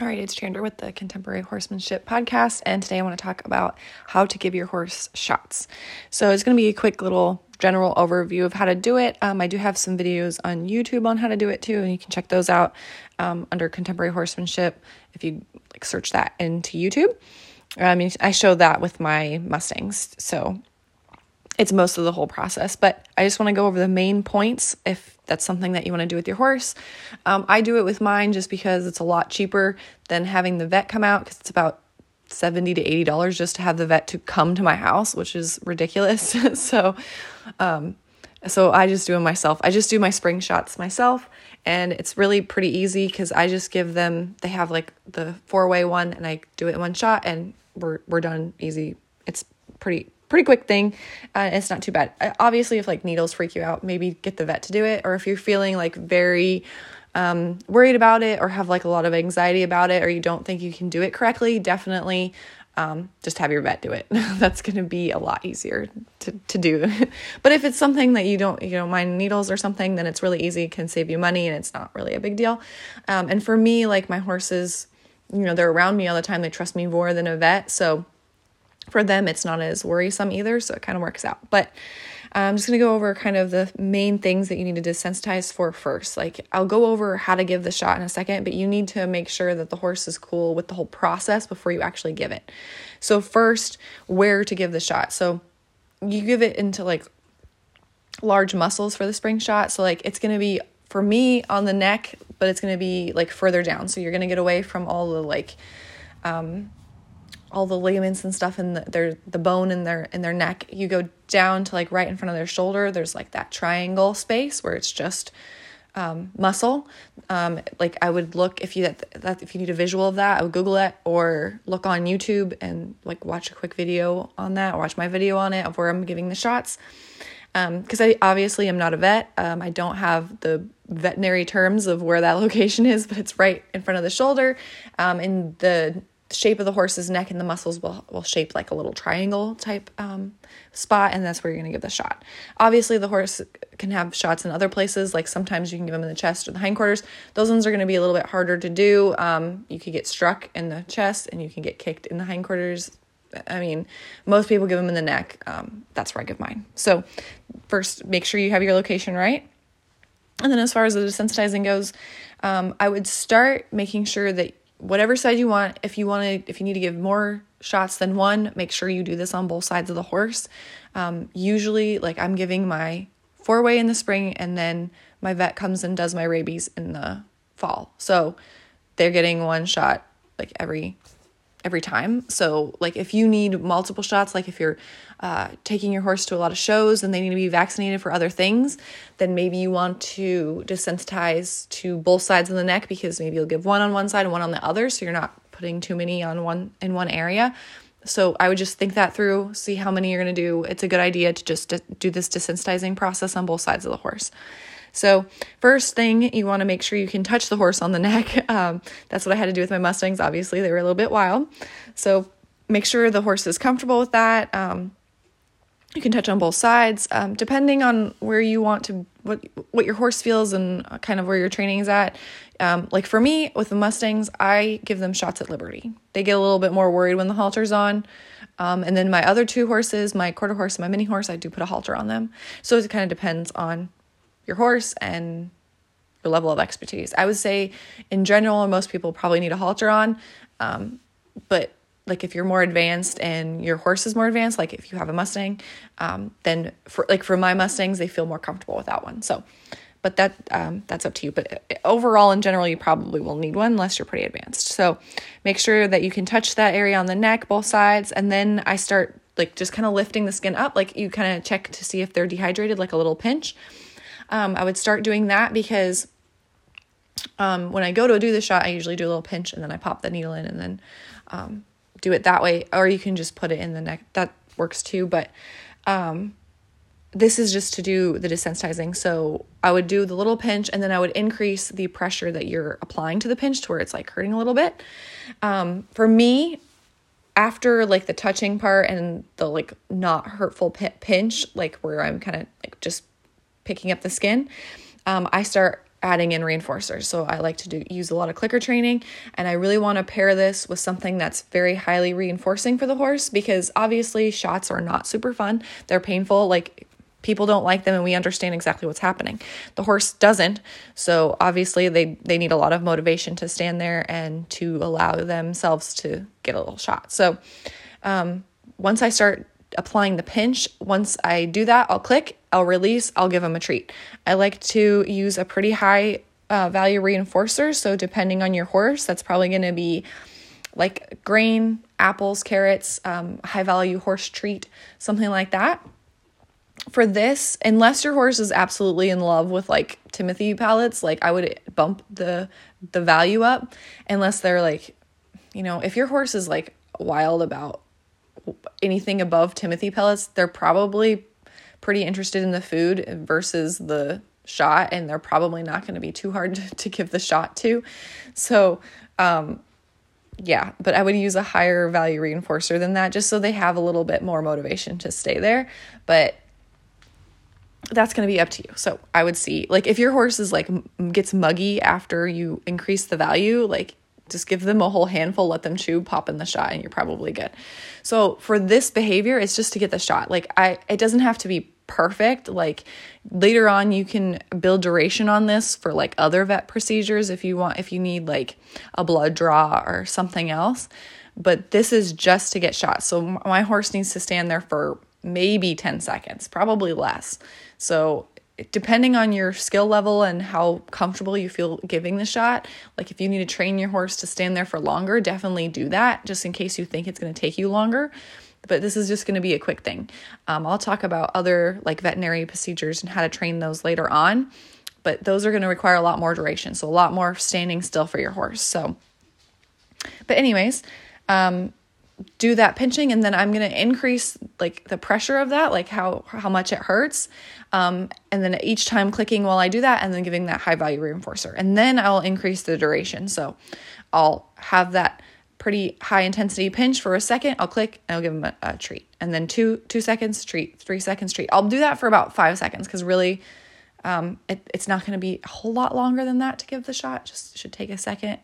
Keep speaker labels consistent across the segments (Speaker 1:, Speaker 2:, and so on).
Speaker 1: All right, it's Chandra with the Contemporary Horsemanship Podcast, and today I want to talk about how to give your horse shots. So, it's going to be a quick little general overview of how to do it. Um, I do have some videos on YouTube on how to do it too, and you can check those out um, under Contemporary Horsemanship if you like search that into YouTube. I mean, I show that with my Mustangs, so it's most of the whole process. But I just want to go over the main points if that's something that you want to do with your horse. Um, I do it with mine just because it's a lot cheaper than having the vet come out because it's about 70 to 80 dollars just to have the vet to come to my house which is ridiculous. So um so i just do them myself. I just do my spring shots myself and it's really pretty easy because i just give them they have like the four way one and i do it in one shot and we're, we're done easy. It's pretty pretty quick thing and it's not too bad. Uh, obviously if like needles freak you out maybe get the vet to do it. Or if you're feeling like very um, worried about it or have like a lot of anxiety about it or you don't think you can do it correctly definitely um, just have your vet do it. That's going to be a lot easier to, to do. But if it's something that you don't you don't mind needles or something then it's really easy. Can save you money and it's not really a big deal. Um, and for me like my horses you know they're around me all the time. They trust me more than a vet. So for them, it's not as worrisome either, so it kind of works out. But I'm just going to go over kind of the main things that you need to desensitize for first. Like, I'll go over how to give the shot in a second, but you need to make sure that the horse is cool with the whole process before you actually give it. So, first, where to give the shot. So, you give it into like large muscles for the spring shot. So, like, it's going to be for me on the neck, but it's going to be like further down. So, you're going to get away from all the like, um, all the ligaments and stuff in the, their the bone in their in their neck. You go down to like right in front of their shoulder there's like that triangle space where it's just um, muscle. Um, like i would look if you that, that if you need a visual of that i would google it or look on youtube and like watch a quick video on that or watch my video on it of where i'm giving the shots. Because um, i obviously am not a vet. Um, i don't have the veterinary terms of where that location is but it's right in front of the shoulder. Um, in the shape of the horse's neck and the muscles will, will shape like a little triangle type um, spot and that's where you're going to give the shot. Obviously the horse can have shots in other places like sometimes you can give them in the chest or the hindquarters. Those ones are going to be a little bit harder to do. Um, you could get struck in the chest and you can get kicked in the hindquarters. I mean most people give them in the neck. Um, that's where i give mine. So first make sure you have your location right. And then as far as the desensitizing goes um, i would start making sure that whatever side you want. If you want to, if you need to give more shots than one, make sure you do this on both sides of the horse. Um, usually, like I'm giving my four way in the spring, and then my vet comes and does my rabies in the fall. So they're getting one shot like every every time. So, like, if you need multiple shots, like if you're uh, taking your horse to a lot of shows and they need to be vaccinated for other things, then maybe you want to desensitize to both sides of the neck because maybe you'll give one on one side and one on the other, so you're not putting too many on one in one area. So I would just think that through, see how many you're going to do. It's a good idea to just do this desensitizing process on both sides of the horse. So, first thing, you want to make sure you can touch the horse on the neck. Um, that's what I had to do with my Mustangs. Obviously, they were a little bit wild. So, make sure the horse is comfortable with that. Um, you can touch on both sides, um, depending on where you want to, what what your horse feels and kind of where your training is at. Um, like for me with the Mustangs, I give them shots at liberty. They get a little bit more worried when the halter's on. Um, and then my other two horses, my quarter horse and my mini horse, I do put a halter on them. So it kind of depends on your horse and your level of expertise. I would say, in general, most people probably need a halter on, um, but like if you're more advanced and your horse is more advanced, like if you have a Mustang, um, then for like for my Mustangs, they feel more comfortable with that one. So, but that um, that's up to you. But uh, overall, in general, you probably will need one unless you're pretty advanced. So, make sure that you can touch that area on the neck, both sides, and then I start like just kind of lifting the skin up, like you kind of check to see if they're dehydrated, like a little pinch um, I would start doing that because um, when I go to do the shot, I usually do a little pinch and then I pop the needle in and then um, do it that way. Or you can just put it in the neck. That works too. But um, this is just to do the desensitizing. So I would do the little pinch and then I would increase the pressure that you're applying to the pinch to where it's like hurting a little bit. Um, for me, after like the touching part and the like not hurtful pinch, like where I'm kind of like just picking up the skin, um, I start adding in reinforcers. So I like to do use a lot of clicker training and I really want to pair this with something that's very highly reinforcing for the horse because obviously shots are not super fun. They're painful like people don't like them and we understand exactly what's happening. The horse doesn't. So obviously they they need a lot of motivation to stand there and to allow themselves to get a little shot. So um, once I start applying the pinch. Once I do that, I'll click, I'll release, I'll give them a treat. I like to use a pretty high uh, value reinforcer. So, depending on your horse, that's probably going to be like grain, apples, carrots, um, high value horse treat, something like that. For this, unless your horse is absolutely in love with like Timothy pellets, like I would bump the the value up. Unless they're like, you know, if your horse is like wild about anything above Timothy pellets, they're probably pretty interested in the food versus the shot, and they're probably not going to be too hard to, give the shot to. So, um, yeah, but I would use a higher value reinforcer than that just so they have a little bit more motivation to stay there. But that's going to be up to you. So I would see like if your horse is like gets muggy after you increase the value, like just give them a whole handful, let them chew, pop in the shot, and you're probably good. So for this behavior, it's just to get the shot. Like I, it doesn't have to be perfect. Like later on, you can build duration on this for like other vet procedures if you want, if you need like a blood draw or something else. But this is just to get shot. So my horse needs to stand there for maybe 10 seconds, probably less. So depending on your skill level and how comfortable you feel giving the shot, like if you need to train your horse to stand there for longer, definitely do that just in case you think it's going to take you longer. But this is just going to be a quick thing. Um, I'll talk about other like veterinary procedures and how to train those later on, but those are going to require a lot more duration. So, a lot more standing still for your horse. So, but, anyways, um, do that pinching and then I'm going to increase like the pressure of that, like how how much it hurts. Um, and then each time clicking while I do that and then giving that high value reinforcer. And then I'll increase the duration. So I'll have that pretty high intensity pinch for a second. I'll click and I'll give them a, a treat. And then two two seconds treat, three seconds treat. I'll do that for about five seconds because really um, it, it's not going to be a whole lot longer than that to give the shot. Just should take a second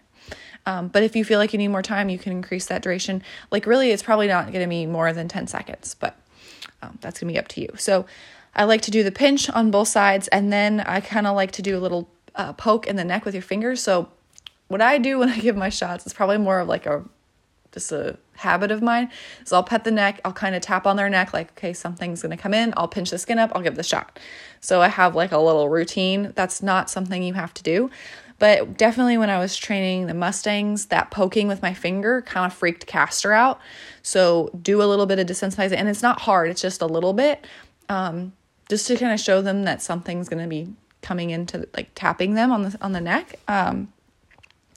Speaker 1: um, but if you feel like you need more time, you can increase that duration. Like, really, it's probably not going to be more than 10 seconds, but um, that's going to be up to you. So, I like to do the pinch on both sides, and then I kind of like to do a little uh, poke in the neck with your fingers. So, what I do when I give my shots is probably more of like a just a habit of mine. So I'll pet the neck, I'll kind of tap on their neck, like, okay, something's gonna come in, I'll pinch the skin up, I'll give the shot. So I have like a little routine. That's not something you have to do. But definitely when I was training the Mustangs, that poking with my finger kind of freaked Castor out. So do a little bit of desensitizing, and it's not hard, it's just a little bit, um, just to kind of show them that something's going to be coming into like tapping them on the on the neck. Um,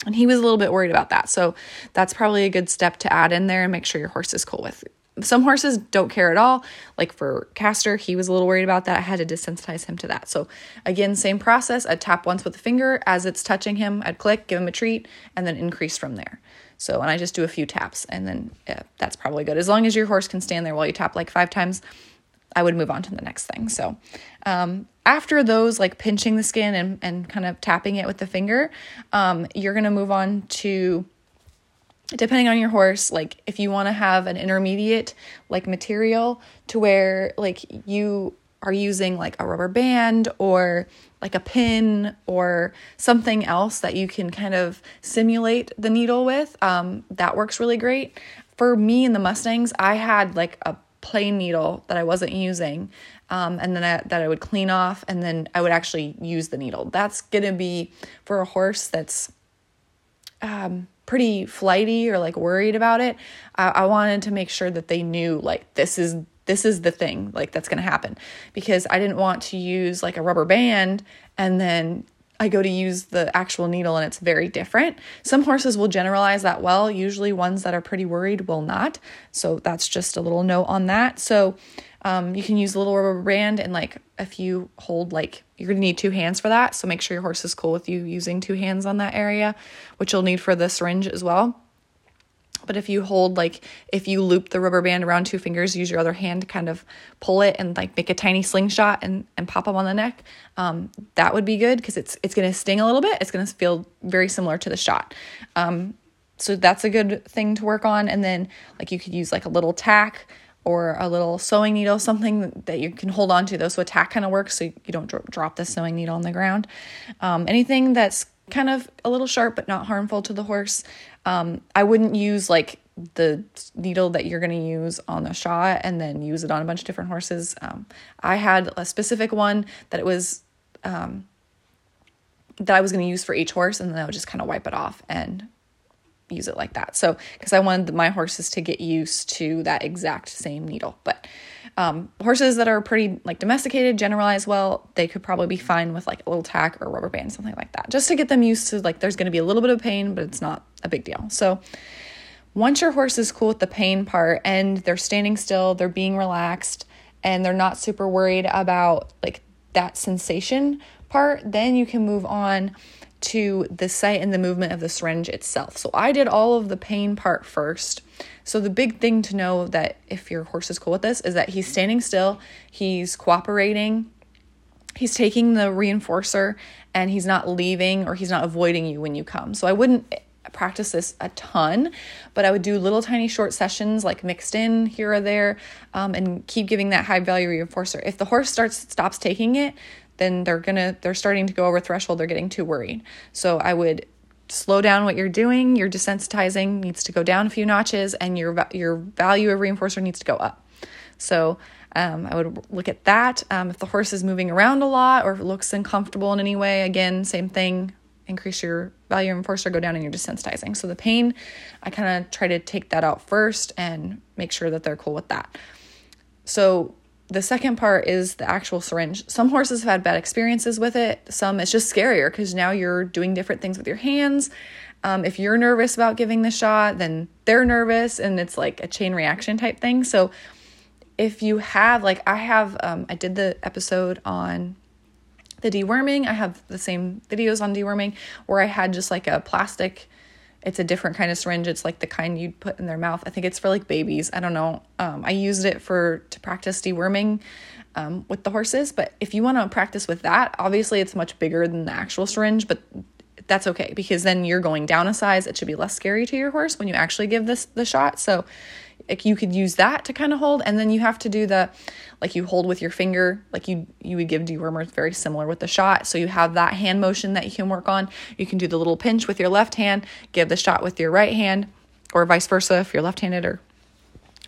Speaker 1: and he was a little bit worried about that. So that's probably a good step to add in there and make sure your horse is cool with some horses don't care at all. Like for Castor, he was a little worried about that. I had to desensitize him to that. So again, same process. I'd tap once with the finger as it's touching him. I'd click, give him a treat, and then increase from there. So and I just do a few taps, and then yeah, that's probably good. As long as your horse can stand there while you tap like five times, I would move on to the next thing. So um, after those, like pinching the skin and and kind of tapping it with the finger, um, you're gonna move on to depending on your horse like if you want to have an intermediate like material to where like you are using like a rubber band or like a pin or something else that you can kind of simulate the needle with um, that works really great. For me and the mustangs i had like a plain needle that i wasn't using um, and then I, that i would clean off and then i would actually use the needle. That's gonna be for a horse that's um, pretty flighty or like worried about it, I, I wanted to make sure that they knew like this is this is the thing like that's going to happen. Because I didn't want to use like a rubber band and then I go to use the actual needle and it's very different. Some horses will generalize that well, usually ones that are pretty worried will not. So that's just a little note on that. So um, you can use a little rubber band and like if you hold like you're gonna need two hands for that. So make sure your horse is cool with you using two hands on that area, which you'll need for the syringe as well. But if you hold like if you loop the rubber band around two fingers, use your other hand to kind of pull it and like make a tiny slingshot and and pop them on the neck, um, that would be good because it's it's gonna sting a little bit. It's gonna feel very similar to the shot. Um, so that's a good thing to work on. And then like you could use like a little tack or a little sewing needle, something that you can hold on to though. So a tack kind of works so you don't dro- drop the sewing needle on the ground. Um, anything that's kind of a little sharp but not harmful to the horse. Um, I wouldn't use like the needle that you're going to use on the shot and then use it on a bunch of different horses. Um, I had a specific one that it was um, that I was going to use for each horse, and then I would just kind of wipe it off and use it like that. So, because I wanted my horses to get used to that exact same needle. But um, horses that are pretty like domesticated, generalized well, they could probably be fine with like a little tack or rubber band, something like that, just to get them used to like there's going to be a little bit of pain, but it's not a big deal. So, once your horse is cool with the pain part and they're standing still, they're being relaxed, and they're not super worried about like that sensation part, then you can move on to the sight and the movement of the syringe itself. So I did all of the pain part first. So the big thing to know that if your horse is cool with this is that he's standing still, he's cooperating, he's taking the reinforcer and he's not leaving or he's not avoiding you when you come. So I wouldn't practice this a ton, but I would do little tiny short sessions like mixed in here or there um, and keep giving that high value reinforcer. If the horse starts stops taking it, then they're gonna they're starting to go over threshold. They're getting too worried. So i would slow down what you're doing. Your desensitizing needs to go down a few notches and your your value of reinforcer needs to go up. So um, i would look at that. Um, if the horse is moving around a lot or looks uncomfortable in any way again same thing. Increase your value of reinforcer go down in your desensitizing. So the pain i kind of try to take that out first and make sure that they're cool with that. So the second part is the actual syringe. Some horses have had bad experiences with it. Some it's just scarier because now you're doing different things with your hands. Um, if you're nervous about giving the shot, then they're nervous, and it's like a chain reaction type thing. So if you have like I have, um, I did the episode on the deworming. I have the same videos on deworming where I had just like a plastic it's a different kind of syringe. It's like the kind you'd put in their mouth. I think it's for like babies. I don't know. Um, I used it for to practice deworming um, with the horses. But if you want to practice with that, obviously it's much bigger than the actual syringe. But that's okay because then you're going down a size. It should be less scary to your horse when you actually give this the shot. So like you could use that to kind of hold and then you have to do the like you hold with your finger like you you would give dewormers very similar with the shot so you have that hand motion that you can work on you can do the little pinch with your left hand give the shot with your right hand or vice versa if you're left-handed or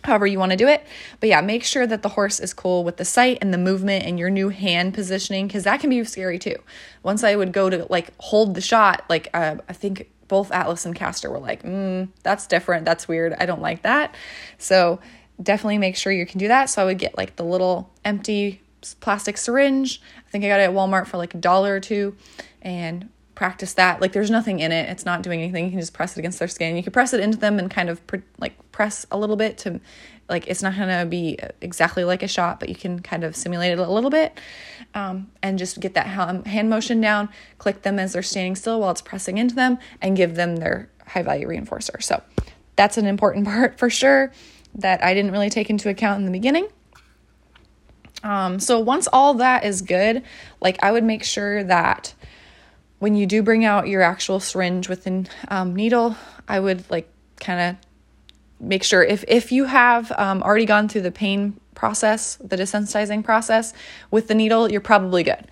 Speaker 1: however you want to do it. But yeah, make sure that the horse is cool with the sight and the movement and your new hand positioning because that can be scary too. Once I would go to like hold the shot, like uh, I think both Atlas and Castor were like, mm, that's different. That's weird. I don't like that. So definitely make sure you can do that. So I would get like the little empty plastic syringe. I think I got it at Walmart for like a dollar or two and practice that. Like there's nothing in it. It's not doing anything. You can just press it against their skin. You can press it into them and kind of like press a little bit to like it's not going to be exactly like a shot, but you can kind of simulate it a little bit um, and just get that hand motion down, click them as they're standing still while it's pressing into them, and give them their high value reinforcer. So that's an important part for sure that I didn't really take into account in the beginning. Um, so once all that is good, like I would make sure that when you do bring out your actual syringe with the um, needle, I would like kind of make sure if if you have um, already gone through the pain process, the desensitizing process with the needle, you're probably good.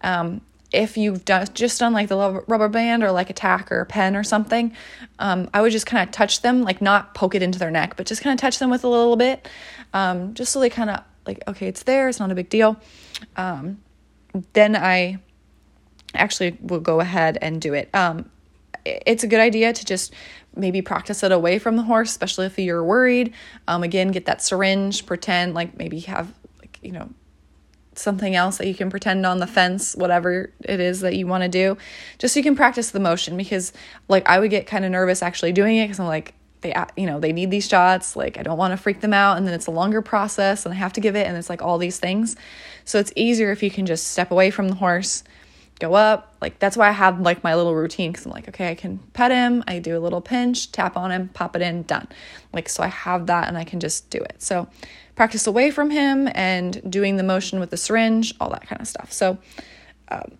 Speaker 1: Um, if you've done just done like the rubber band or like a tack or a pen or something, um, I would just kind of touch them, like not poke it into their neck, but just kind of touch them with a little bit, um, just so they kind of like okay, it's there, it's not a big deal. Um, then I actually will go ahead and do it. Um, it's a good idea to just maybe practice it away from the horse, especially if you're worried. Um, again, get that syringe, pretend like maybe have, like, you know, something else that you can pretend on the fence, whatever it is that you want to do, just so you can practice the motion. Because, like, I would get kind of nervous actually doing it because I'm like, they, you know, they need these shots. Like, I don't want to freak them out. And then it's a longer process and I have to give it. And it's like all these things. So it's easier if you can just step away from the horse go up. Like that's why I have like my little routine because I'm like, okay, I can pet him, I do a little pinch, tap on him, pop it in, done. Like so I have that and I can just do it. So practice away from him and doing the motion with the syringe, all that kind of stuff. So um,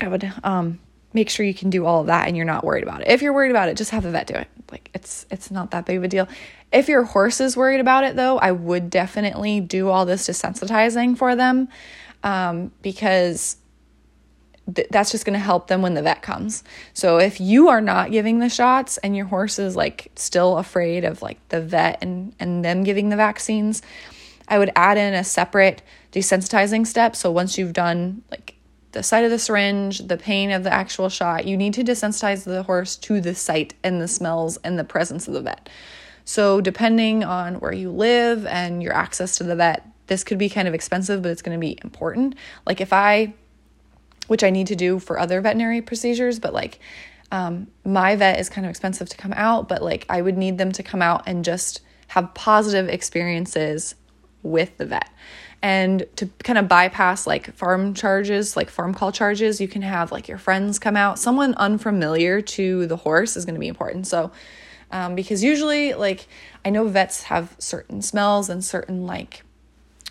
Speaker 1: I would um, make sure you can do all of that and you're not worried about it. If you're worried about it, just have the vet do it. Like it's it's not that big of a deal. If your horse is worried about it though, I would definitely do all this desensitizing for them um, because th- that's just going to help them when the vet comes. So if you are not giving the shots and your horse is like still afraid of like the vet and and them giving the vaccines, I would add in a separate desensitizing step. So once you've done like the site of the syringe, the pain of the actual shot, you need to desensitize the horse to the sight and the smells and the presence of the vet. So, depending on where you live and your access to the vet, this could be kind of expensive, but it's going to be important. Like, if I, which I need to do for other veterinary procedures, but like um, my vet is kind of expensive to come out, but like I would need them to come out and just have positive experiences with the vet. And to kind of bypass like farm charges, like farm call charges, you can have like your friends come out. Someone unfamiliar to the horse is going to be important. So, um, because usually, like, I know vets have certain smells and certain like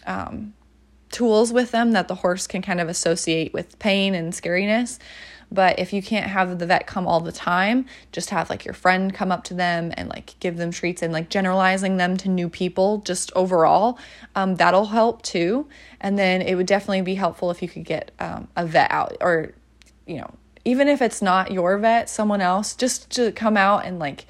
Speaker 1: um, tools with them that the horse can kind of associate with pain and scariness. But if you can't have the vet come all the time, just have like your friend come up to them and like give them treats and like generalizing them to new people just overall, um, that'll help too. And then it would definitely be helpful if you could get um, a vet out or, you know, even if it's not your vet, someone else, just to come out and like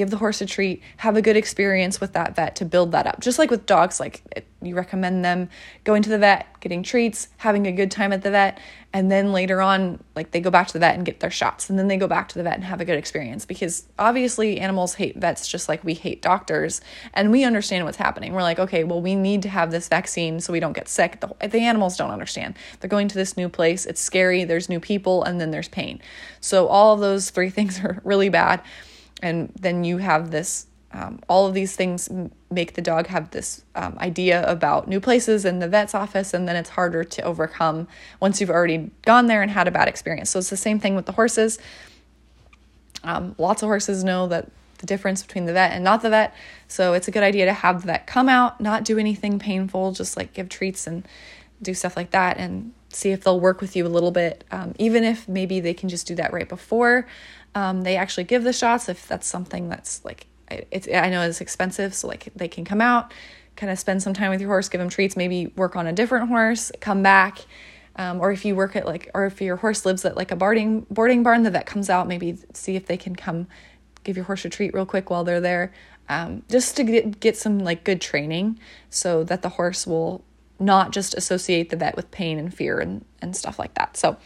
Speaker 1: give the horse a treat, have a good experience with that vet to build that up. Just like with dogs, like you recommend them going to the vet, getting treats, having a good time at the vet, and then later on, like they go back to the vet and get their shots, and then they go back to the vet and have a good experience because obviously animals hate vets just like we hate doctors, and we understand what's happening. We're like, okay, well, we need to have this vaccine so we don't get sick. The, the animals don't understand. They're going to this new place, it's scary, there's new people, and then there's pain. So, all of those three things are really bad and then you have this um, all of these things make the dog have this um, idea about new places and the vet's office, and then it's harder to overcome once you've already gone there and had a bad experience. So it's the same thing with the horses. Um, lots of horses know that the difference between the vet and not the vet, so it's a good idea to have the vet come out, not do anything painful, just like give treats and do stuff like that, and see if they'll work with you a little bit, um, even if maybe they can just do that right before um, they actually give the shots if that's something that's like it's I know it's expensive, so like they can come out, kind of spend some time with your horse, give them treats, maybe work on a different horse, come back. Um, or if you work at like, or if your horse lives at like a boarding boarding barn, the vet comes out, maybe see if they can come give your horse a treat real quick while they're there, um, just to get get some like good training, so that the horse will not just associate the vet with pain and fear and and stuff like that. So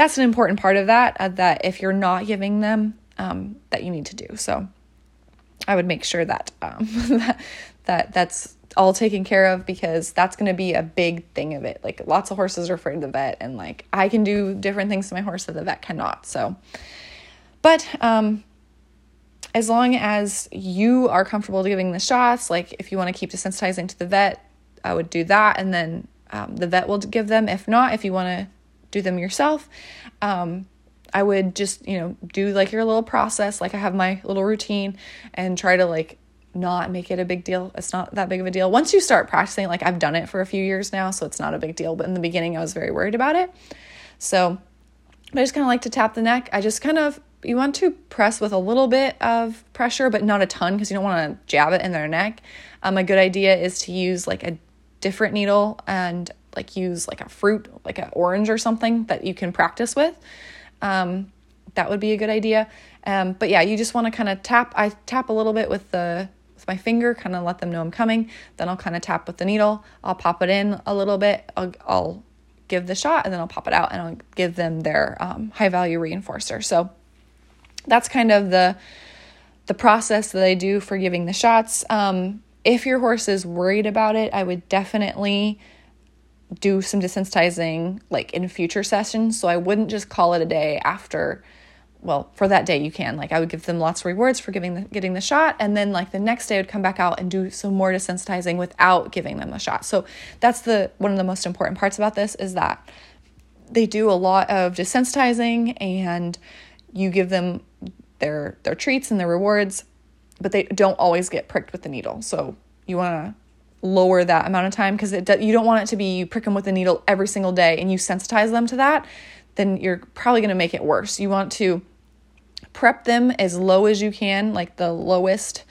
Speaker 1: that's an important part of that uh, that if you're not giving them um, that you need to do. So i would make sure that um, that, that that's all taken care of because that's going to be a big thing of it. Like lots of horses are afraid of the vet and like i can do different things to my horse that the vet cannot so. But um as long as you are comfortable giving the shots like if you want to keep desensitizing to the vet i would do that and then um, the vet will give them. If not if you want to do them yourself. Um, I would just, you know, do like your little process, like I have my little routine and try to like not make it a big deal. It's not that big of a deal. Once you start practicing, like I've done it for a few years now, so it's not a big deal. But in the beginning, I was very worried about it. So I just kind of like to tap the neck. I just kind of, you want to press with a little bit of pressure, but not a ton because you don't want to jab it in their neck. Um, a good idea is to use like a different needle and like use like a fruit, like an orange or something that you can practice with. Um, that would be a good idea. Um, but yeah, you just want to kind of tap. I tap a little bit with the with my finger, kind of let them know I'm coming. Then I'll kind of tap with the needle. I'll pop it in a little bit. I'll, I'll give the shot and then I'll pop it out and I'll give them their um, high value reinforcer. So that's kind of the the process that I do for giving the shots. Um, if your horse is worried about it, I would definitely do some desensitizing like in future sessions. So I wouldn't just call it a day after well, for that day you can. Like I would give them lots of rewards for giving the, getting the shot and then like the next day I would come back out and do some more desensitizing without giving them the shot. So that's the one of the most important parts about this is that they do a lot of desensitizing and you give them their their treats and their rewards, but they don't always get pricked with the needle. So you want to lower that amount of time because it you don't want it to be you prick them with a needle every single day and you sensitize them to that, then you're probably going to make it worse. You want to prep them as low as you can, like the lowest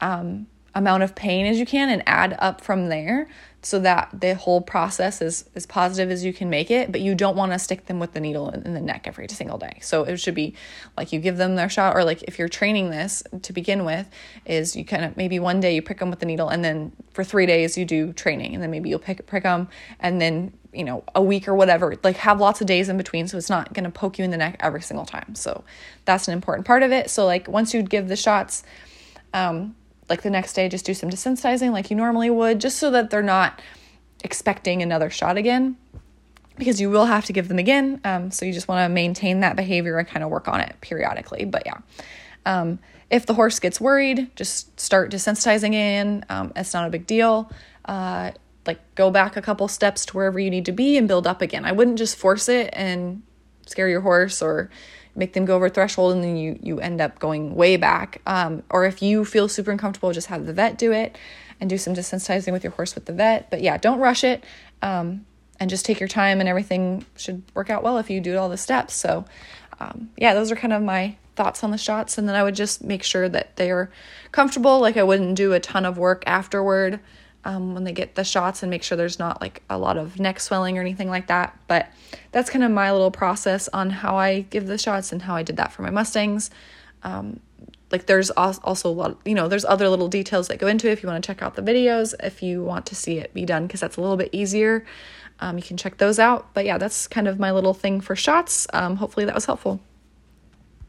Speaker 1: um, amount of pain as you can, and add up from there so that the whole process is as positive as you can make it but you don't want to stick them with the needle in, the neck every single day. So it should be like you give them their shot or like if you're training this to begin with is you kind of maybe one day you prick them with the needle and then for three days you do training and then maybe you'll pick prick them and then you know a week or whatever like have lots of days in between so it's not going to poke you in the neck every single time. So that's an important part of it. So like once you give the shots um like the next day just do some desensitizing like you normally would just so that they're not expecting another shot again. Because you will have to give them again um, so you just want to maintain that behavior and kind of work on it periodically but yeah. Um, if the horse gets worried just start desensitizing in um, it's not a big deal. Uh, like go back a couple steps to wherever you need to be and build up again. I wouldn't just force it and scare your horse or make them go over threshold and then you you end up going way back. Um, or if you feel super uncomfortable just have the vet do it and do some desensitizing with your horse with the vet. But yeah don't rush it um, and just take your time and everything should work out well if you do all the steps. So um, yeah those are kind of my thoughts on the shots. And then i would just make sure that they are comfortable. Like i wouldn't do a ton of work afterward um, when they get the shots and make sure there's not like a lot of neck swelling or anything like that. But that's kind of my little process on how I give the shots and how I did that for my Mustangs. Um, like there's also a lot, you know, there's other little details that go into it. If you want to check out the videos, if you want to see it be done, because that's a little bit easier, um, you can check those out. But yeah, that's kind of my little thing for shots. Um, hopefully that was helpful.